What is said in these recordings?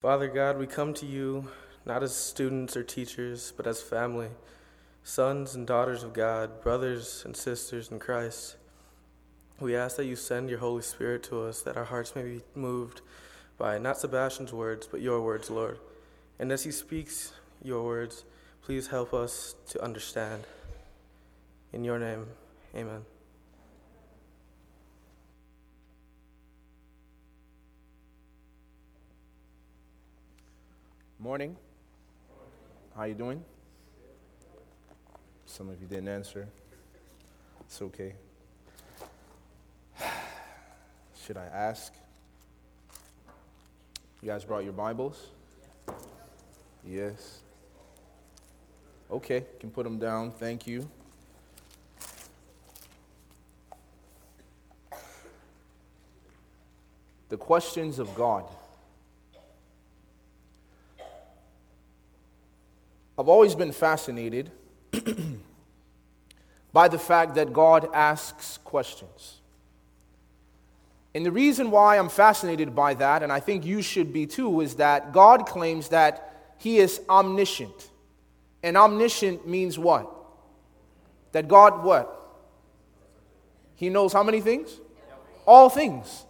Father God, we come to you not as students or teachers, but as family, sons and daughters of God, brothers and sisters in Christ. We ask that you send your Holy Spirit to us, that our hearts may be moved by not Sebastien's words, but your words, Lord. And as he speaks your words, please help us to understand. In your name, amen. Morning. How you doing? Some of you didn't answer. It's okay. Should I ask? You guys brought your Bibles? Yes. Okay, can put them down. Thank you. The questions of God. I've always been fascinated by the fact that God asks questions. And the reason why I'm fascinated by that, and I think you should be too, is that God claims that He is omniscient. And omniscient means what? That God what? He knows how many things? All things.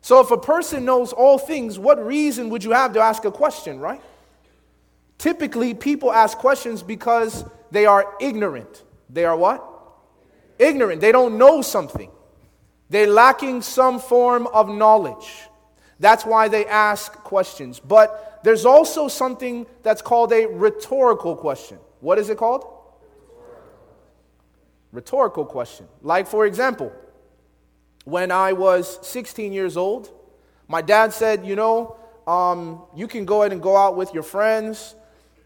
So if a person knows all things, what reason would you have to ask a question, right? Typically, people ask questions because they are ignorant. They are what? Ignorant. They don't know something. They're lacking some form of knowledge. That's why they ask questions. But there's also something that's called a rhetorical question. What is it called? Rhetorical question. Like, for example, when I was 16 years old, my dad said, You know, um, you can go ahead and go out with your friends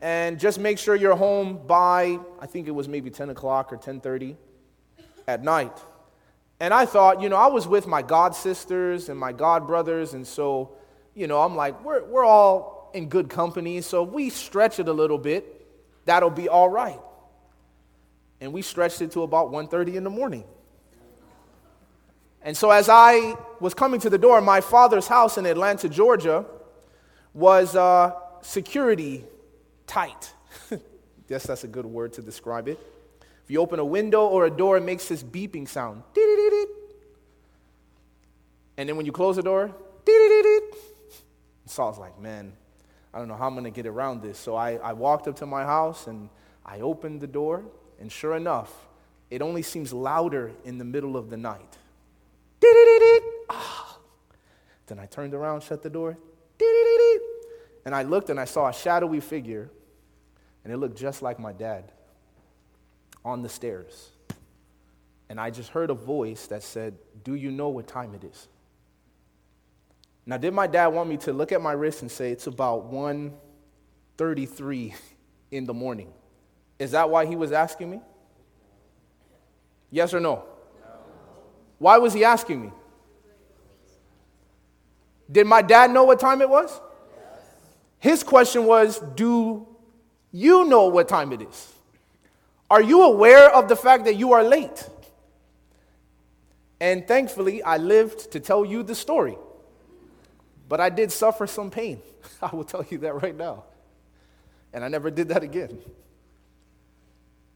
and just make sure you're home by i think it was maybe 10 o'clock or 10.30 at night. And i thought you know i was with my god sisters and my god brothers and so you know i'm like we're, we're all in good company so if we stretch it a little bit. That'll be all right. And we stretched it to about 1.30 in the morning. And so as i was coming to the door my father's house in atlanta georgia was uh, security tight. Guess that's a good word to describe it. If you open a window or a door, it makes this beeping sound. And then when you close the door, was like, man, I don't know how I'm going to get around this. So I, I walked up to my house and I opened the door, and sure enough, it only seems louder in the middle of the night. Ah. Then I turned around, shut the door. And I looked and I saw a shadowy figure, and it looked just like my dad on the stairs. And I just heard a voice that said, Do you know what time it is? Now, did my dad want me to look at my wrist and say it's about 1:33 in the morning? Is that why he was asking me? Yes or no? no? Why was he asking me? Did my dad know what time it was? His question was Do you know what time it is? Are you aware of the fact that you are late? And thankfully, I lived to tell you the story. But I did suffer some pain. I will tell you that right now. And I never did that again.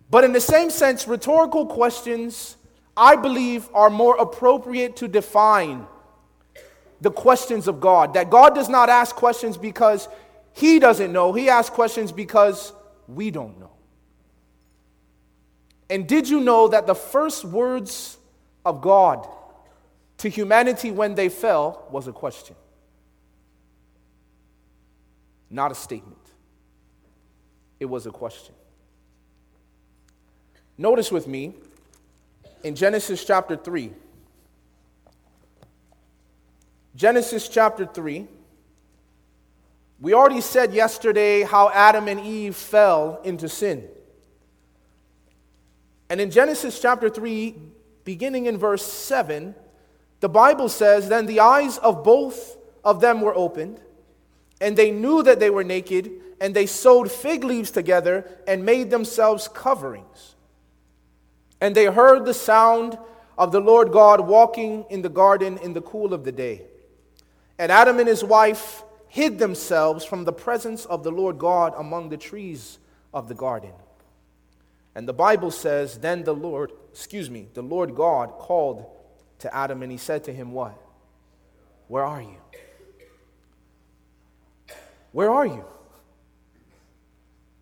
But in the same sense, rhetorical questions, I believe, are more appropriate to define the questions of God. That God does not ask questions because he doesn't know. He asks questions because we don't know. And did you know that the first words of God to humanity when they fell was a question? Not a statement. It was a question. Notice with me in Genesis chapter 3. Genesis chapter 3. We already said yesterday how Adam and Eve fell into sin. And in Genesis chapter 3, beginning in verse 7, the Bible says, Then the eyes of both of them were opened, and they knew that they were naked, and they sewed fig leaves together and made themselves coverings. And they heard the sound of the Lord God walking in the garden in the cool of the day. And Adam and his wife hid themselves from the presence of the Lord God among the trees of the garden. And the Bible says, Then the Lord, excuse me, the Lord God called to Adam and he said to him, What? Where are you? Where are you?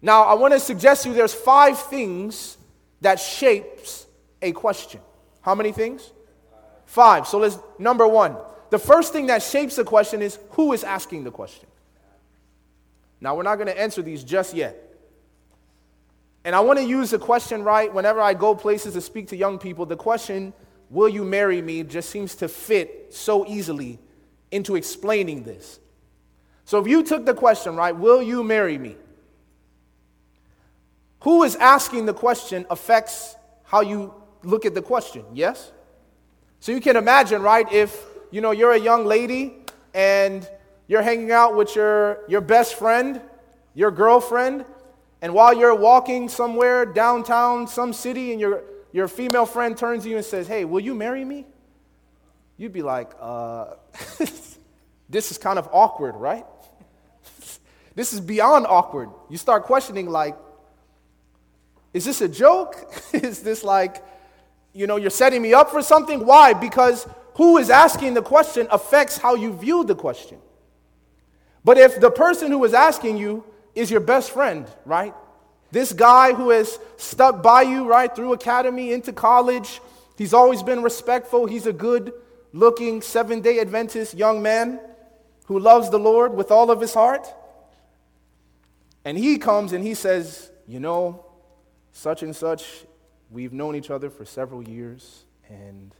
Now, I want to suggest to you there's five things that shapes a question. How many things? Five. So let's number one. The first thing that shapes the question is who is asking the question. Now, we're not going to answer these just yet. And I want to use the question right whenever I go places to speak to young people. The question, will you marry me, just seems to fit so easily into explaining this. So if you took the question, right, will you marry me? Who is asking the question affects how you look at the question, yes? So you can imagine, right, if you know you're a young lady and you're hanging out with your, your best friend, your girlfriend, and while you're walking somewhere downtown, some city, and your, your female friend turns to you and says, Hey, will you marry me? You'd be like, uh, This is kind of awkward, right? this is beyond awkward. You start questioning, like, Is this a joke? is this like, you know, you're setting me up for something? Why? Because who is asking the question affects how you view the question. But if the person who is asking you is your best friend, right? This guy who has stuck by you, right, through academy into college, he's always been respectful. He's a good looking seven day Adventist young man who loves the Lord with all of his heart. And he comes and he says, You know, such and such, we've known each other for several years, and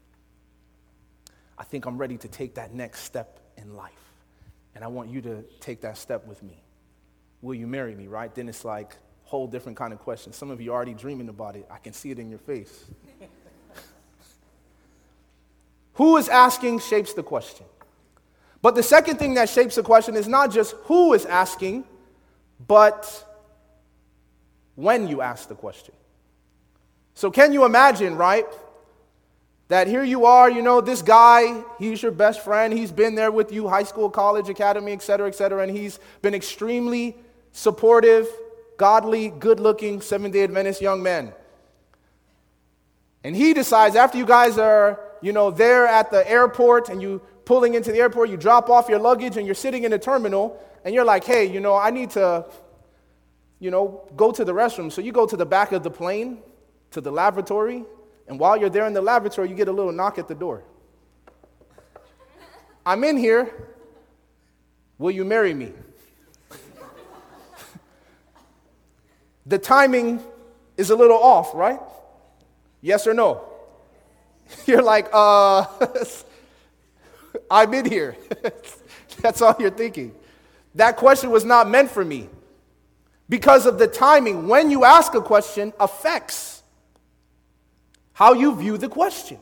I think I'm ready to take that next step in life. And I want you to take that step with me. Will you marry me, right? Then it's like whole different kind of question. Some of you are already dreaming about it. I can see it in your face. who is asking shapes the question. But the second thing that shapes the question is not just who is asking, but when you ask the question. So, can you imagine, right? That here you are, you know, this guy, he's your best friend. He's been there with you, high school, college, academy, et cetera, et cetera. And he's been extremely supportive, godly, good looking, Seventh day Adventist young man. And he decides, after you guys are, you know, there at the airport and you pulling into the airport, you drop off your luggage and you're sitting in the terminal and you're like, hey, you know, I need to, you know, go to the restroom. So you go to the back of the plane, to the lavatory, and while you're there in the laboratory, you get a little knock at the door. I'm in here. Will you marry me? the timing is a little off, right? Yes or no? You're like, uh, I'm in here. That's all you're thinking. That question was not meant for me because of the timing. When you ask a question affects how you view the question.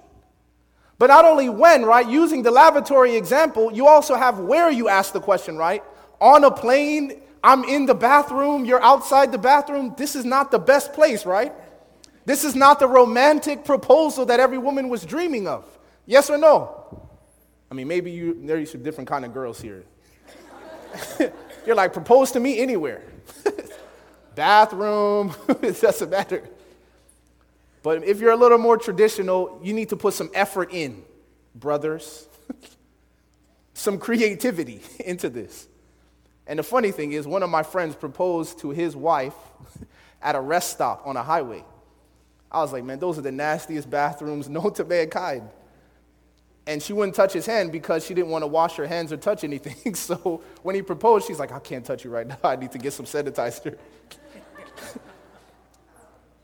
But not only when, right? Using the lavatory example, you also have where you ask the question, right? On a plane, I'm in the bathroom, you're outside the bathroom. This is not the best place, right? This is not the romantic proposal that every woman was dreaming of. Yes or no? I mean, maybe you, there there's some different kind of girls here. you're like, propose to me anywhere. Bathroom, it doesn't matter. But if you're a little more traditional, you need to put some effort in, brothers. some creativity into this. And the funny thing is, one of my friends proposed to his wife at a rest stop on a highway. I was like, man, those are the nastiest bathrooms known to mankind. And she wouldn't touch his hand because she didn't want to wash her hands or touch anything. So when he proposed, she's like, I can't touch you right now. I need to get some sanitizer.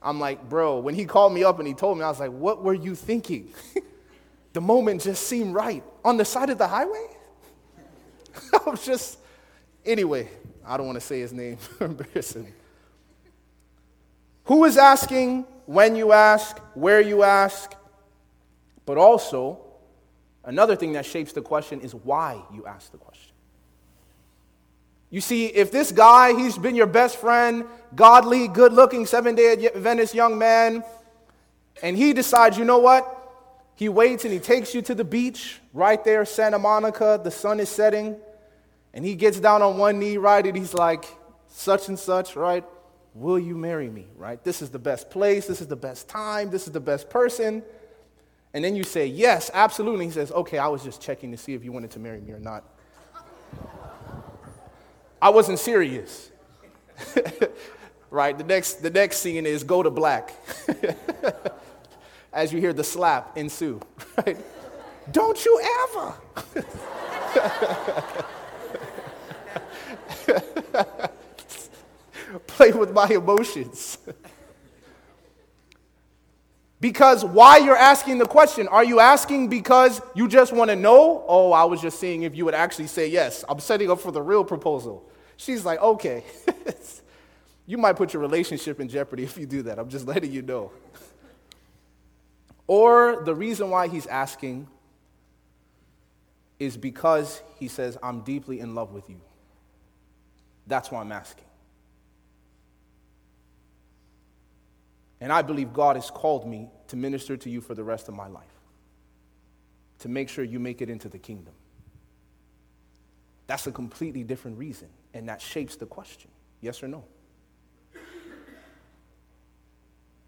I'm like, bro, when he called me up and he told me, I was like, what were you thinking? the moment just seemed right. On the side of the highway? I was just, Anyway, I don't want to say his name. For embarrassing. Who is asking, when you ask, where you ask, but also, another thing that shapes the question is why you ask the question. You see, if this guy, he's been your best friend, godly, good looking, seven day Adventist young man, and he decides, you know what? He waits and he takes you to the beach right there, Santa Monica, the sun is setting And he gets down on one knee, right? And he's like, such and such, right? Will you marry me, right? This is the best place. This is the best time. This is the best person. And then you say, yes, absolutely. He says, okay, I was just checking to see if you wanted to marry me or not. I wasn't serious. right? The next, the next scene is go to black. As you hear the slap ensue, right? Don't you ever. Play with my emotions. because why you're asking the question? Are you asking because you just want to know? Oh, I was just seeing if you would actually say yes. I'm setting up for the real proposal. She's like, okay. you might put your relationship in jeopardy if you do that. I'm just letting you know. or the reason why he's asking is because he says, I'm deeply in love with you. That's why I'm asking. And I believe God has called me to minister to you for the rest of my life, to make sure you make it into the kingdom. That's a completely different reason, and that shapes the question yes or no.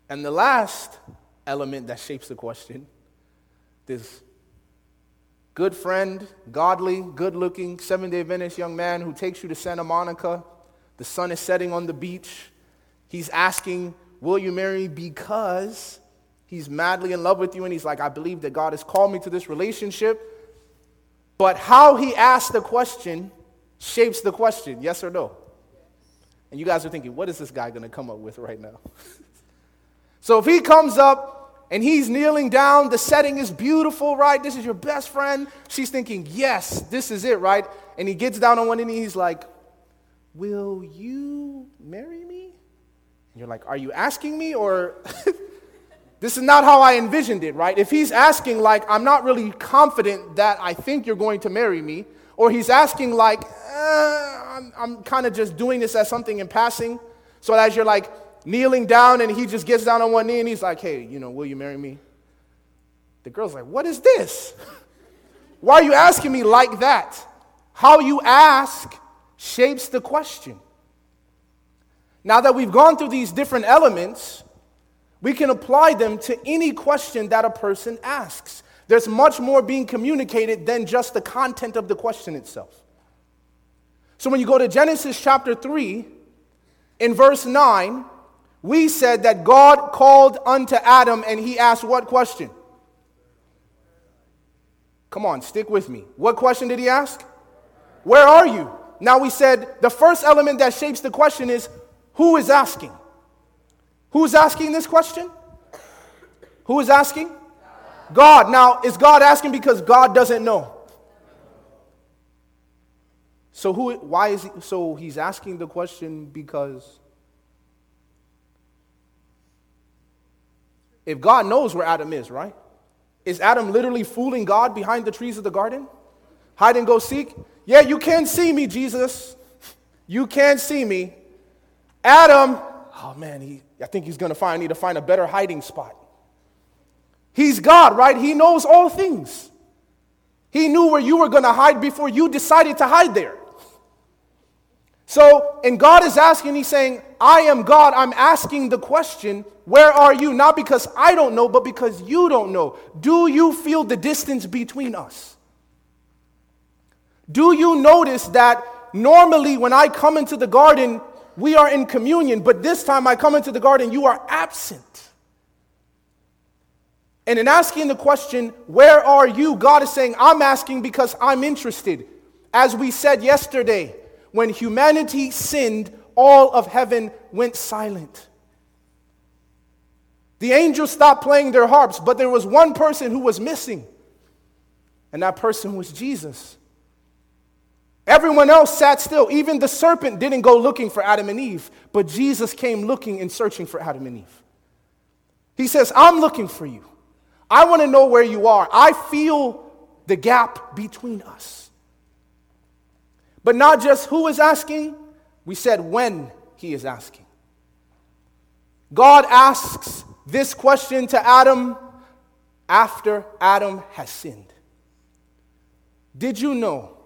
And the last element that shapes the question this good friend, godly, good looking, seven day Adventist young man who takes you to Santa Monica. The sun is setting on the beach. He's asking, Will you marry me? Because he's madly in love with you and he's like, I believe that God has called me to this relationship. But how he asks the question shapes the question, yes or no? And you guys are thinking, what is this guy going to come up with right now? so if he comes up and he's kneeling down, the setting is beautiful, right? This is your best friend. She's thinking, yes, this is it, right? And he gets down on one knee, he's like, Will you marry me? And you're like, Are you asking me? Or this is not how I envisioned it, right? If he's asking, like, I'm not really confident that I think you're going to marry me, or he's asking, like, uh, I'm, I'm kind of just doing this as something in passing. So as you're like kneeling down and he just gets down on one knee and he's like, Hey, you know, will you marry me? The girl's like, What is this? Why are you asking me like that? How you ask shapes the question. Now that we've gone through these different elements, we can apply them to any question that a person asks. There's much more being communicated than just the content of the question itself. So when you go to Genesis chapter 3, in verse 9, we said that God called unto Adam and he asked what question? Come on, stick with me. What question did he ask? Where are you? Now we said the first element that shapes the question is who is asking? Who's asking this question? Who is asking? God. Now, is God asking because God doesn't know? So who why is he so he's asking the question because if God knows where Adam is, right? Is Adam literally fooling God behind the trees of the garden? Hide and go seek? Yeah, you can't see me, Jesus. You can't see me. Adam, oh man, he, I think he's going to find, I need to find a better hiding spot. He's God, right? He knows all things. He knew where you were going to hide before you decided to hide there. So, and God is asking, He's saying, I am God. I'm asking the question, Where are you? Not because I don't know, but because you don't know. Do you feel the distance between us? Do you notice that normally when I come into the garden, we are in communion, but this time I come into the garden, you are absent. And in asking the question, Where are you? God is saying, I'm asking because I'm interested. As we said yesterday, when humanity sinned, all of heaven went silent. The angels stopped playing their harps, but there was one person who was missing, and that person was Jesus. Everyone else sat still. Even the serpent didn't go looking for Adam and Eve, but Jesus came looking and searching for Adam and Eve. He says, I'm looking for you. I want to know where you are. I feel the gap between us. But not just who is asking, we said when he is asking. God asks this question to Adam after Adam has sinned. Did you know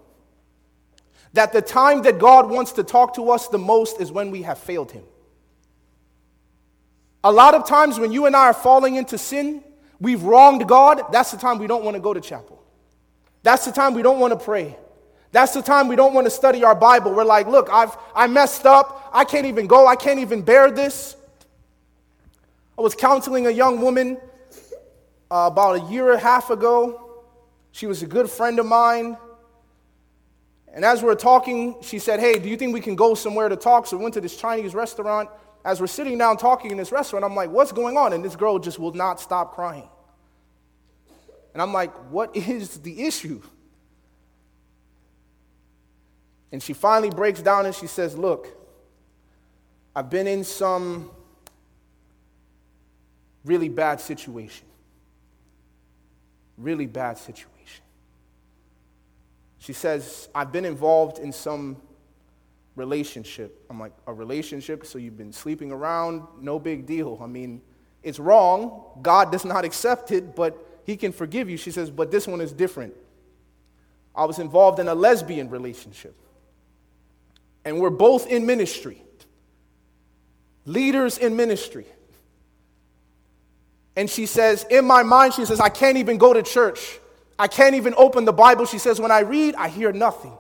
that the time that God wants to talk to us the most is when we have failed Him. A lot of times when you and I are falling into sin, we've wronged God, that's the time we don't want to go to chapel. That's the time we don't want to pray. That's the time we don't want to study our Bible. We're like, look, I've I messed up. I can't even go. I can't even bear this. I was counseling a young woman uh, about a year and a half ago. She was a good friend of mine. And as we were talking, she said, Hey, do you think we can go somewhere to talk? So we went to this Chinese restaurant. As we're sitting down talking in this restaurant, I'm like, What's going on? And this girl just will not stop crying. And I'm like, What is the issue? And she finally breaks down and she says, Look, I've been in some really bad situation. Really bad situation. She says, I've been involved in some relationship. I'm like, a relationship? So you've been sleeping around? No big deal. I mean, it's wrong. God does not accept it, but He can forgive you. She says, but this one is different. I was involved in a lesbian relationship. And we're both in ministry, leaders in ministry. And she says, in my mind, she says, I can't even go to church. I can't even open the Bible. She says, when I read, I hear nothing.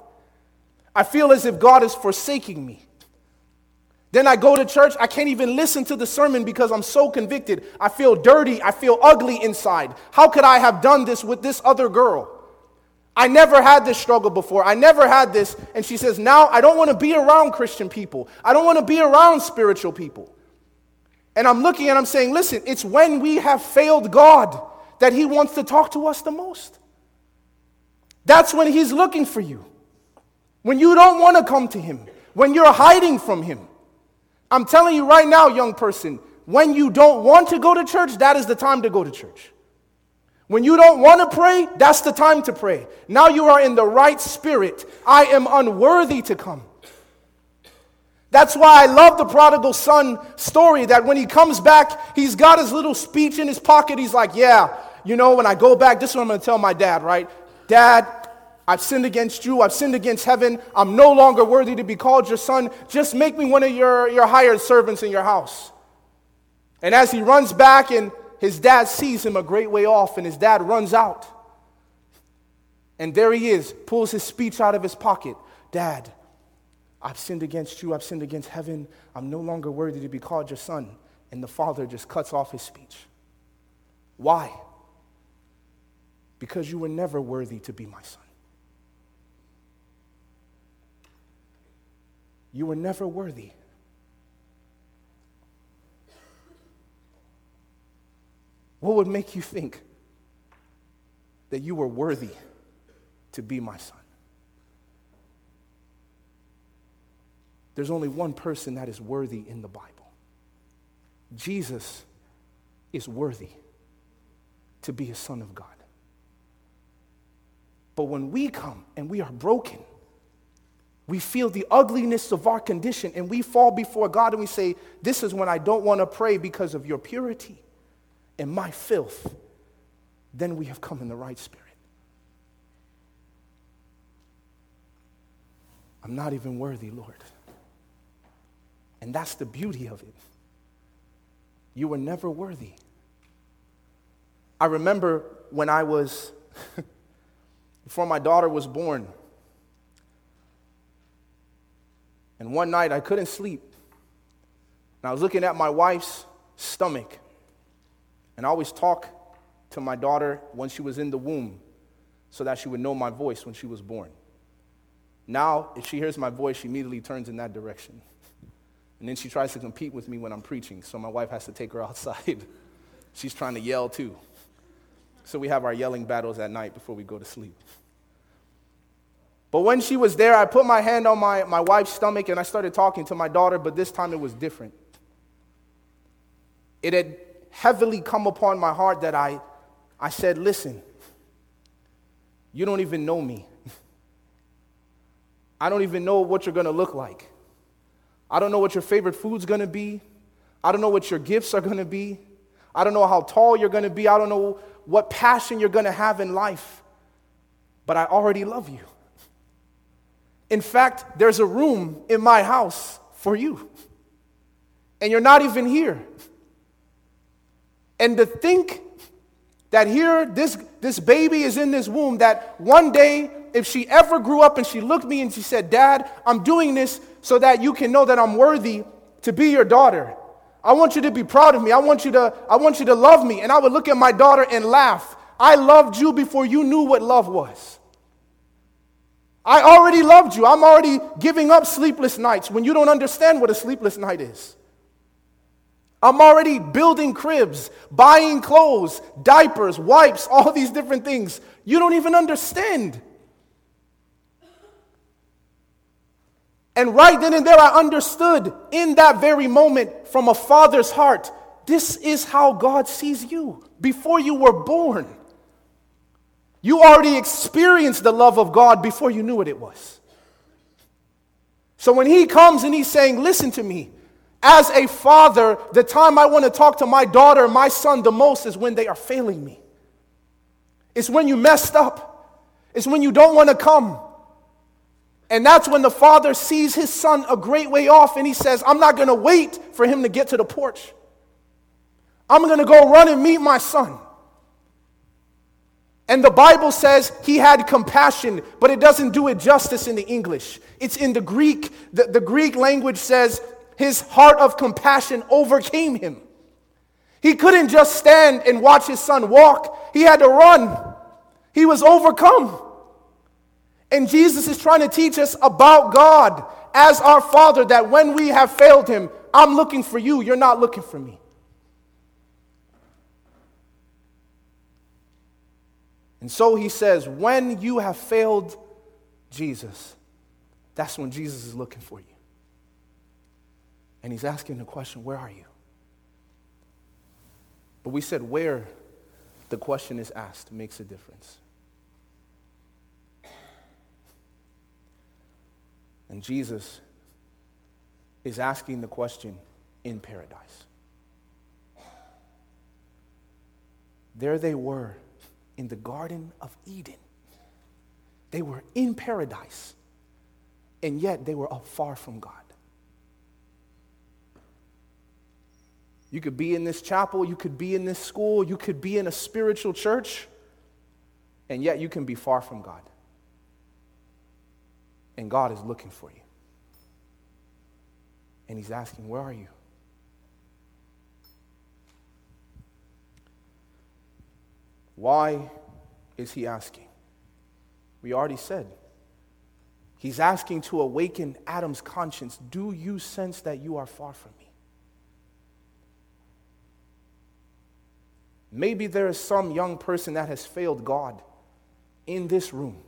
I feel as if God is forsaking me. Then I go to church, I can't even listen to the sermon because I'm so convicted. I feel dirty, I feel ugly inside. How could I have done this with this other girl? I never had this struggle before. I never had this. And she says, Now I don't want to be around Christian people. I don't want to be around spiritual people. And I'm looking and I'm saying, listen, it's when we have failed God that He wants to talk to us the most. That's when He's looking for you. When you don't want to come to Him, when you're hiding from Him. I'm telling you right now, young person, when you don't want to go to church, that is the time to go to church. When you don't want to pray, that's the time to pray. Now you are in the right spirit. I am unworthy to come. That's why I love the prodigal son story that when he comes back, he's got his little speech in his pocket. He's like, Yeah, you know, when I go back, this is what I'm going to tell my dad, right? Dad, I've sinned against you. I've sinned against heaven. I'm no longer worthy to be called your son. Just make me one of your, your hired servants in your house. And as he runs back, and his dad sees him a great way off, and his dad runs out. And there he is, pulls his speech out of his pocket Dad, I've sinned against you, I've sinned against heaven, I'm no longer worthy to be called your son. And the father just cuts off his speech. Why? Because you were never worthy to be my son. You were never worthy. What would make you think that you were worthy to be my son? There's only one person that is worthy in the Bible. Jesus is worthy to be a son of God. But when we come and we are broken, we feel the ugliness of our condition and we fall before God and we say, This is when I don't want to pray because of your purity and my filth. Then we have come in the right spirit. I'm not even worthy, Lord. And that's the beauty of it. You were never worthy. I remember when I was, before my daughter was born, and one night I couldn't sleep. And I was looking at my wife's stomach. And I always talk to my daughter when she was in the womb so that she would know my voice when she was born. Now, if she hears my voice, she immediately turns in that direction. And then she tries to compete with me when I'm preaching, so my wife has to take her outside. She's trying to yell too. So we have our yelling battles at night before we go to sleep. But when she was there, I put my hand on my, my wife's stomach and I started talking to my daughter, but this time it was different. It had heavily come upon my heart that I, I said, Listen, you don't even know me. I don't even know what you're going to look like. I don't know what your favorite food's gonna be. I don't know what your gifts are gonna be. I don't know how tall you're gonna be. I don't know what passion you're gonna have in life. But I already love you. In fact, there's a room in my house for you. And you're not even here. And to think that here, this, this baby is in this womb, that one day, if she ever grew up and she looked me and she said, Dad, I'm doing this so that you can know that I'm worthy to be your daughter. I want you to be proud of me. I want you to, I want you to love me. And I would look at my daughter and laugh. I loved you before you knew what love was. I already loved you. I'm already giving up sleepless nights when you don't understand what a sleepless night is. I'm already building cribs, buying clothes, diapers, wipes, all these different things. You don't even understand. And right then and there, I understood in that very moment from a father's heart this is how God sees you before you were born. You already experienced the love of God before you knew what it was. So when He comes and He's saying, Listen to me, as a father, the time I want to talk to my daughter, my son, the most is when they are failing me. It's when you messed up. It's when you don't want to come. And that's when the father sees his son a great way off and he says, I'm not going to wait for him to get to the porch. I'm going to go run and meet my son. And the Bible says he had compassion, but it doesn't do it justice in the English. It's in the Greek. The, the Greek language says his heart of compassion overcame him. He couldn't just stand and watch his son walk, he had to run. He was overcome. And Jesus is trying to teach us about God as our Father that when we have failed Him, I'm looking for you, you're not looking for me. And so he says, when you have failed Jesus, that's when Jesus is looking for you. And he's asking the question, Where are you? But we said, Where the question is asked makes a difference. And Jesus is asking the question in paradise. There they were in the Garden of Eden. They were in paradise, and yet they were far from God. You could be in this chapel, you could be in this school, you could be in a spiritual church, and yet you can be far from God. And God is looking for you. And He's asking, Where are you? Why is He asking? We already said. He's asking to awaken Adam's conscience. Do you sense that you are far from me? Maybe there is some young person that has failed God in this room.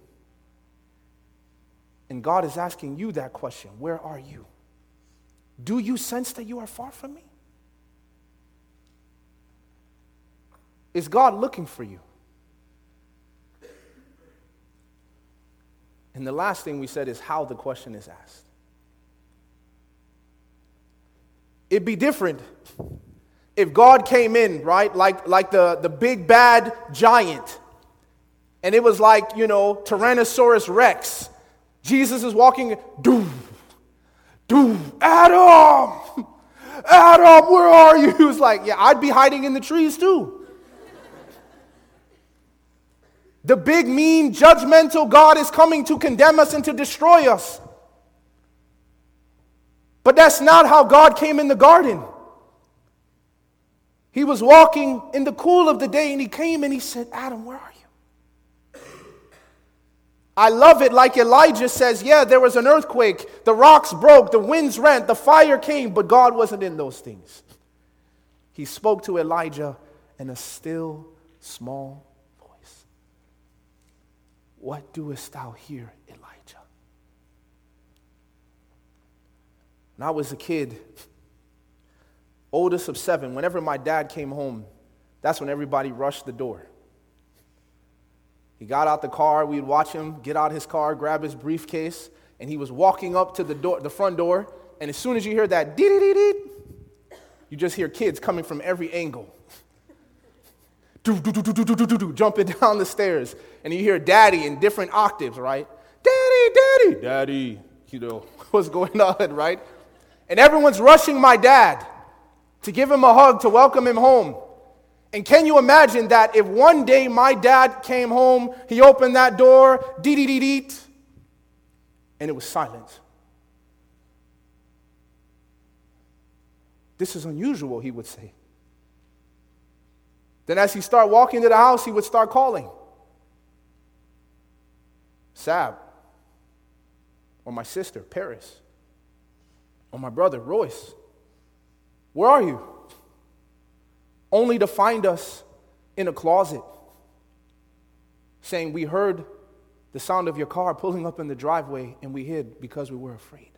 And God is asking you that question Where are you? Do you sense that you are far from me? Is God looking for you? And the last thing we said is how the question is asked. It'd be different if God came in, right, like, like the, the big bad giant, and it was like, you know, Tyrannosaurus Rex, Jesus is walking, doom, doom, Adam, Adam, where are you? He was like, yeah, I'd be hiding in the trees too. The big, mean, judgmental God is coming to condemn us and to destroy us. But that's not how God came in the garden. He was walking in the cool of the day and he came and he said, Adam, where are you? I love it like Elijah says, Yeah, there was an earthquake, the rocks broke, the winds rent, the fire came, but God wasn't in those things. He spoke to Elijah in a still, small. What doest thou here, Elijah? When I was a kid, oldest of seven, whenever my dad came home, that's when everybody rushed the door. He got out the car, we'd watch him get out his car, grab his briefcase, and he was walking up to the door, the front door, and as soon as you hear that dee dee dee you just hear kids coming from every angle. Jumping down the stairs, and you hear daddy in different octaves, right? Daddy, Daddy, Daddy, you know, what's going on, right? And everyone's rushing my dad to give him a hug, to welcome him home. And can you imagine that if one day my dad came home, he opened that door, dee dee dee dee, and it was silent? This is unusual, he would say. Then, as he started walking to the house, he would start calling Sab, or my sister, Paris, or my brother, Royce. Where are you? Only to find us in a closet saying, We heard the sound of your car pulling up in the driveway and we hid because we were afraid.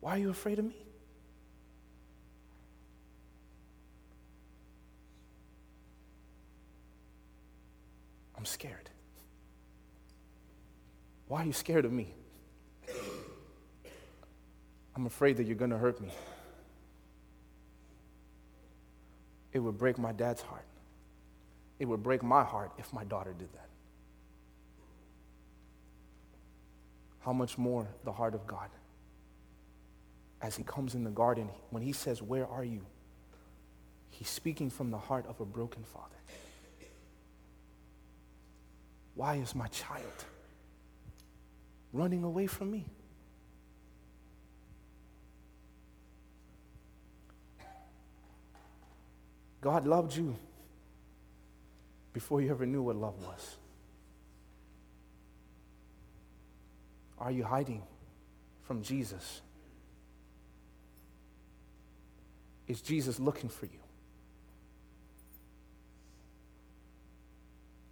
Why are you afraid of me? I'm scared. Why are you scared of me? I'm afraid that you're going to hurt me. It would break my dad's heart. It would break my heart if my daughter did that. How much more the heart of God? As he comes in the garden, when he says, Where are you? He's speaking from the heart of a broken father. Why is my child running away from me? God loved you before you ever knew what love was. Are you hiding from Jesus? Is Jesus looking for you?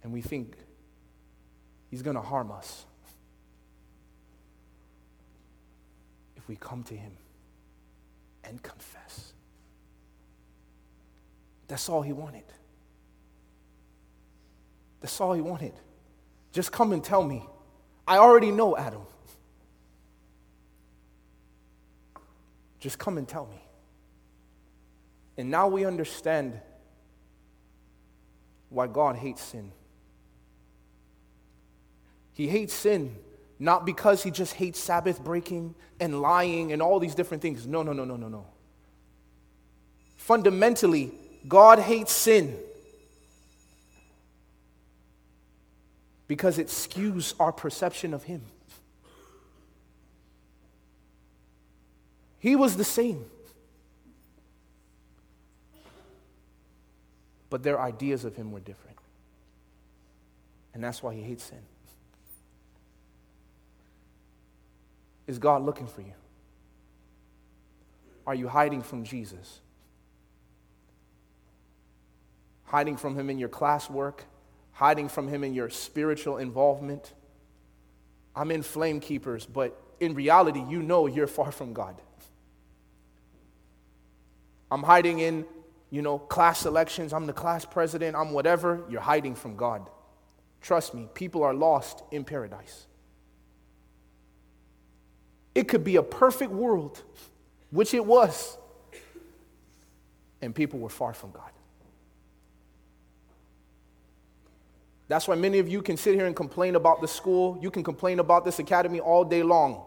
And we think he's going to harm us if we come to him and confess. That's all he wanted. That's all he wanted. Just come and tell me. I already know Adam. Just come and tell me. And now we understand why God hates sin. He hates sin not because he just hates Sabbath breaking and lying and all these different things. No, no, no, no, no, no. Fundamentally, God hates sin because it skews our perception of Him. He was the same. But their ideas of Him were different. And that's why He hates sin. Is God looking for you? Are you hiding from Jesus? hiding from Him in your classwork, hiding from Him in your spiritual involvement. I'm in Flame Keepers, but in reality, you know you're far from God. I'm hiding in, you know, class elections. I'm the class president. I'm whatever. You're hiding from God. Trust me, people are lost in paradise. It could be a perfect world, which it was, and people were far from God. That's why many of you can sit here and complain about the school. You can complain about this academy all day long.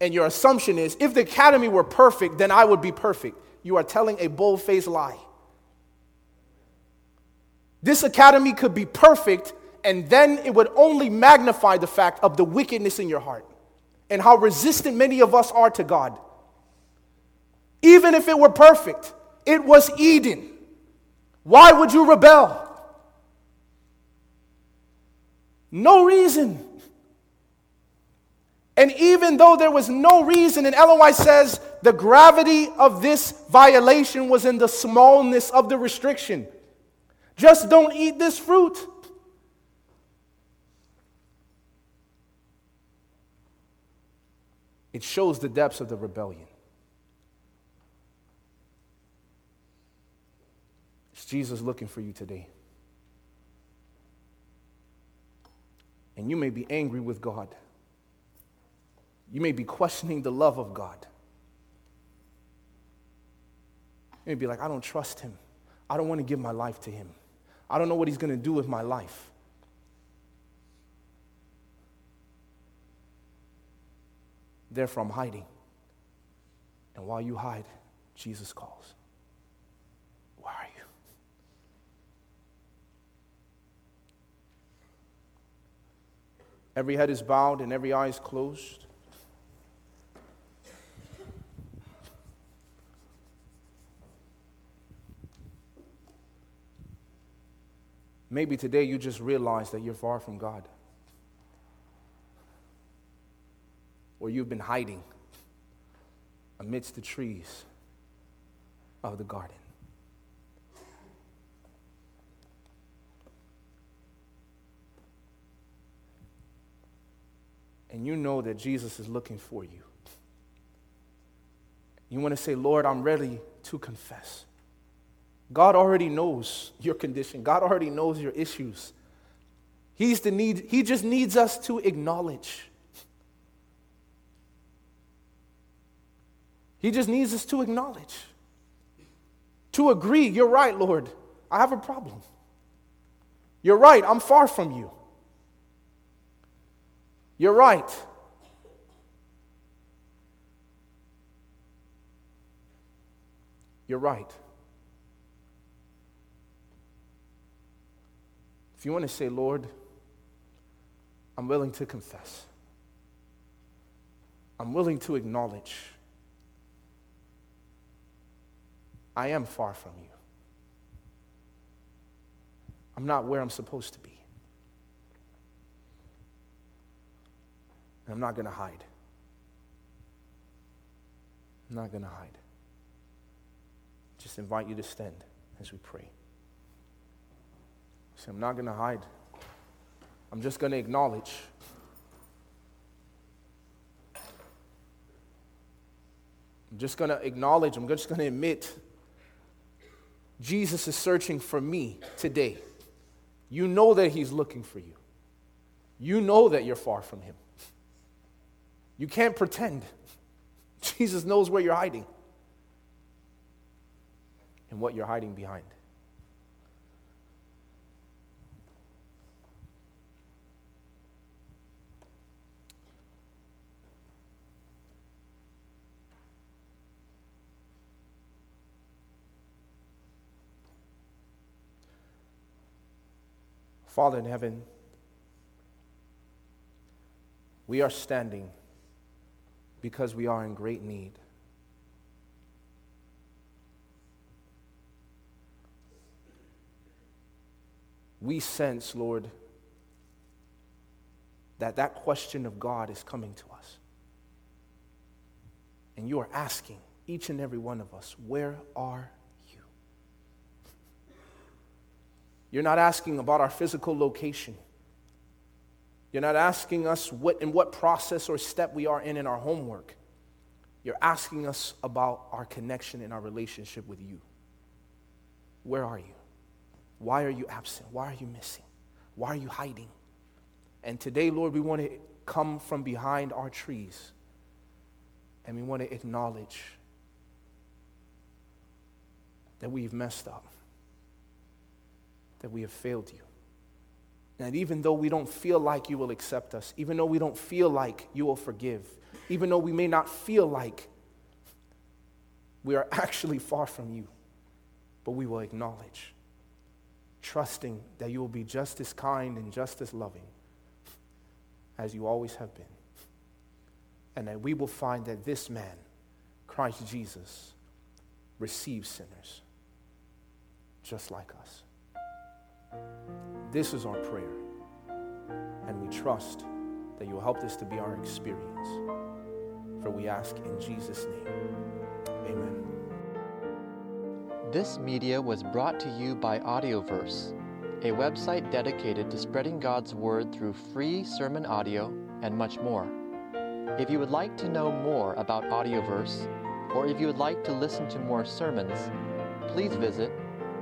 And your assumption is if the academy were perfect, then I would be perfect. You are telling a bold faced lie. This academy could be perfect, and then it would only magnify the fact of the wickedness in your heart and how resistant many of us are to God. Even if it were perfect, it was Eden. Why would you rebel? No reason. And even though there was no reason, and Ellen says the gravity of this violation was in the smallness of the restriction. Just don't eat this fruit. It shows the depths of the rebellion. Is Jesus looking for you today? And you may be angry with God. You may be questioning the love of God. You may be like, I don't trust him. I don't want to give my life to him. I don't know what he's going to do with my life. Therefore, I'm hiding. And while you hide, Jesus calls. Where are you? Every head is bowed and every eye is closed. Maybe today you just realize that you're far from God. Or you've been hiding amidst the trees of the garden. And you know that Jesus is looking for you. You want to say, Lord, I'm ready to confess. God already knows your condition. God already knows your issues. He's the need, he just needs us to acknowledge. He just needs us to acknowledge. To agree, you're right, Lord. I have a problem. You're right, I'm far from you. You're right. You're right. If you want to say, Lord, I'm willing to confess, I'm willing to acknowledge, I am far from you. I'm not where I'm supposed to be. I'm not going to hide. I'm not going to hide. Just invite you to stand as we pray. See, I'm not going to hide. I'm just going to acknowledge. I'm just going to acknowledge, I'm just going to admit Jesus is searching for me today. You know that He's looking for you. You know that you're far from Him. You can't pretend. Jesus knows where you're hiding and what you're hiding behind. Father in heaven, we are standing because we are in great need. We sense, Lord, that that question of God is coming to us. And you are asking each and every one of us, where are You're not asking about our physical location. You're not asking us what, in what process or step we are in in our homework. You're asking us about our connection and our relationship with you. Where are you? Why are you absent? Why are you missing? Why are you hiding? And today, Lord, we want to come from behind our trees and we want to acknowledge that we've messed up that we have failed you. And even though we don't feel like you will accept us, even though we don't feel like you will forgive, even though we may not feel like we are actually far from you, but we will acknowledge, trusting that you will be just as kind and just as loving as you always have been. And that we will find that this man, Christ Jesus, receives sinners just like us. This is our prayer. And we trust that you will help this to be our experience. For we ask in Jesus' name. Amen. This media was brought to you by Audioverse, a website dedicated to spreading God's Word through free sermon audio and much more. If you would like to know more about Audioverse, or if you would like to listen to more sermons, please visit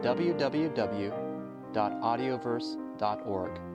www www.audioverse.org.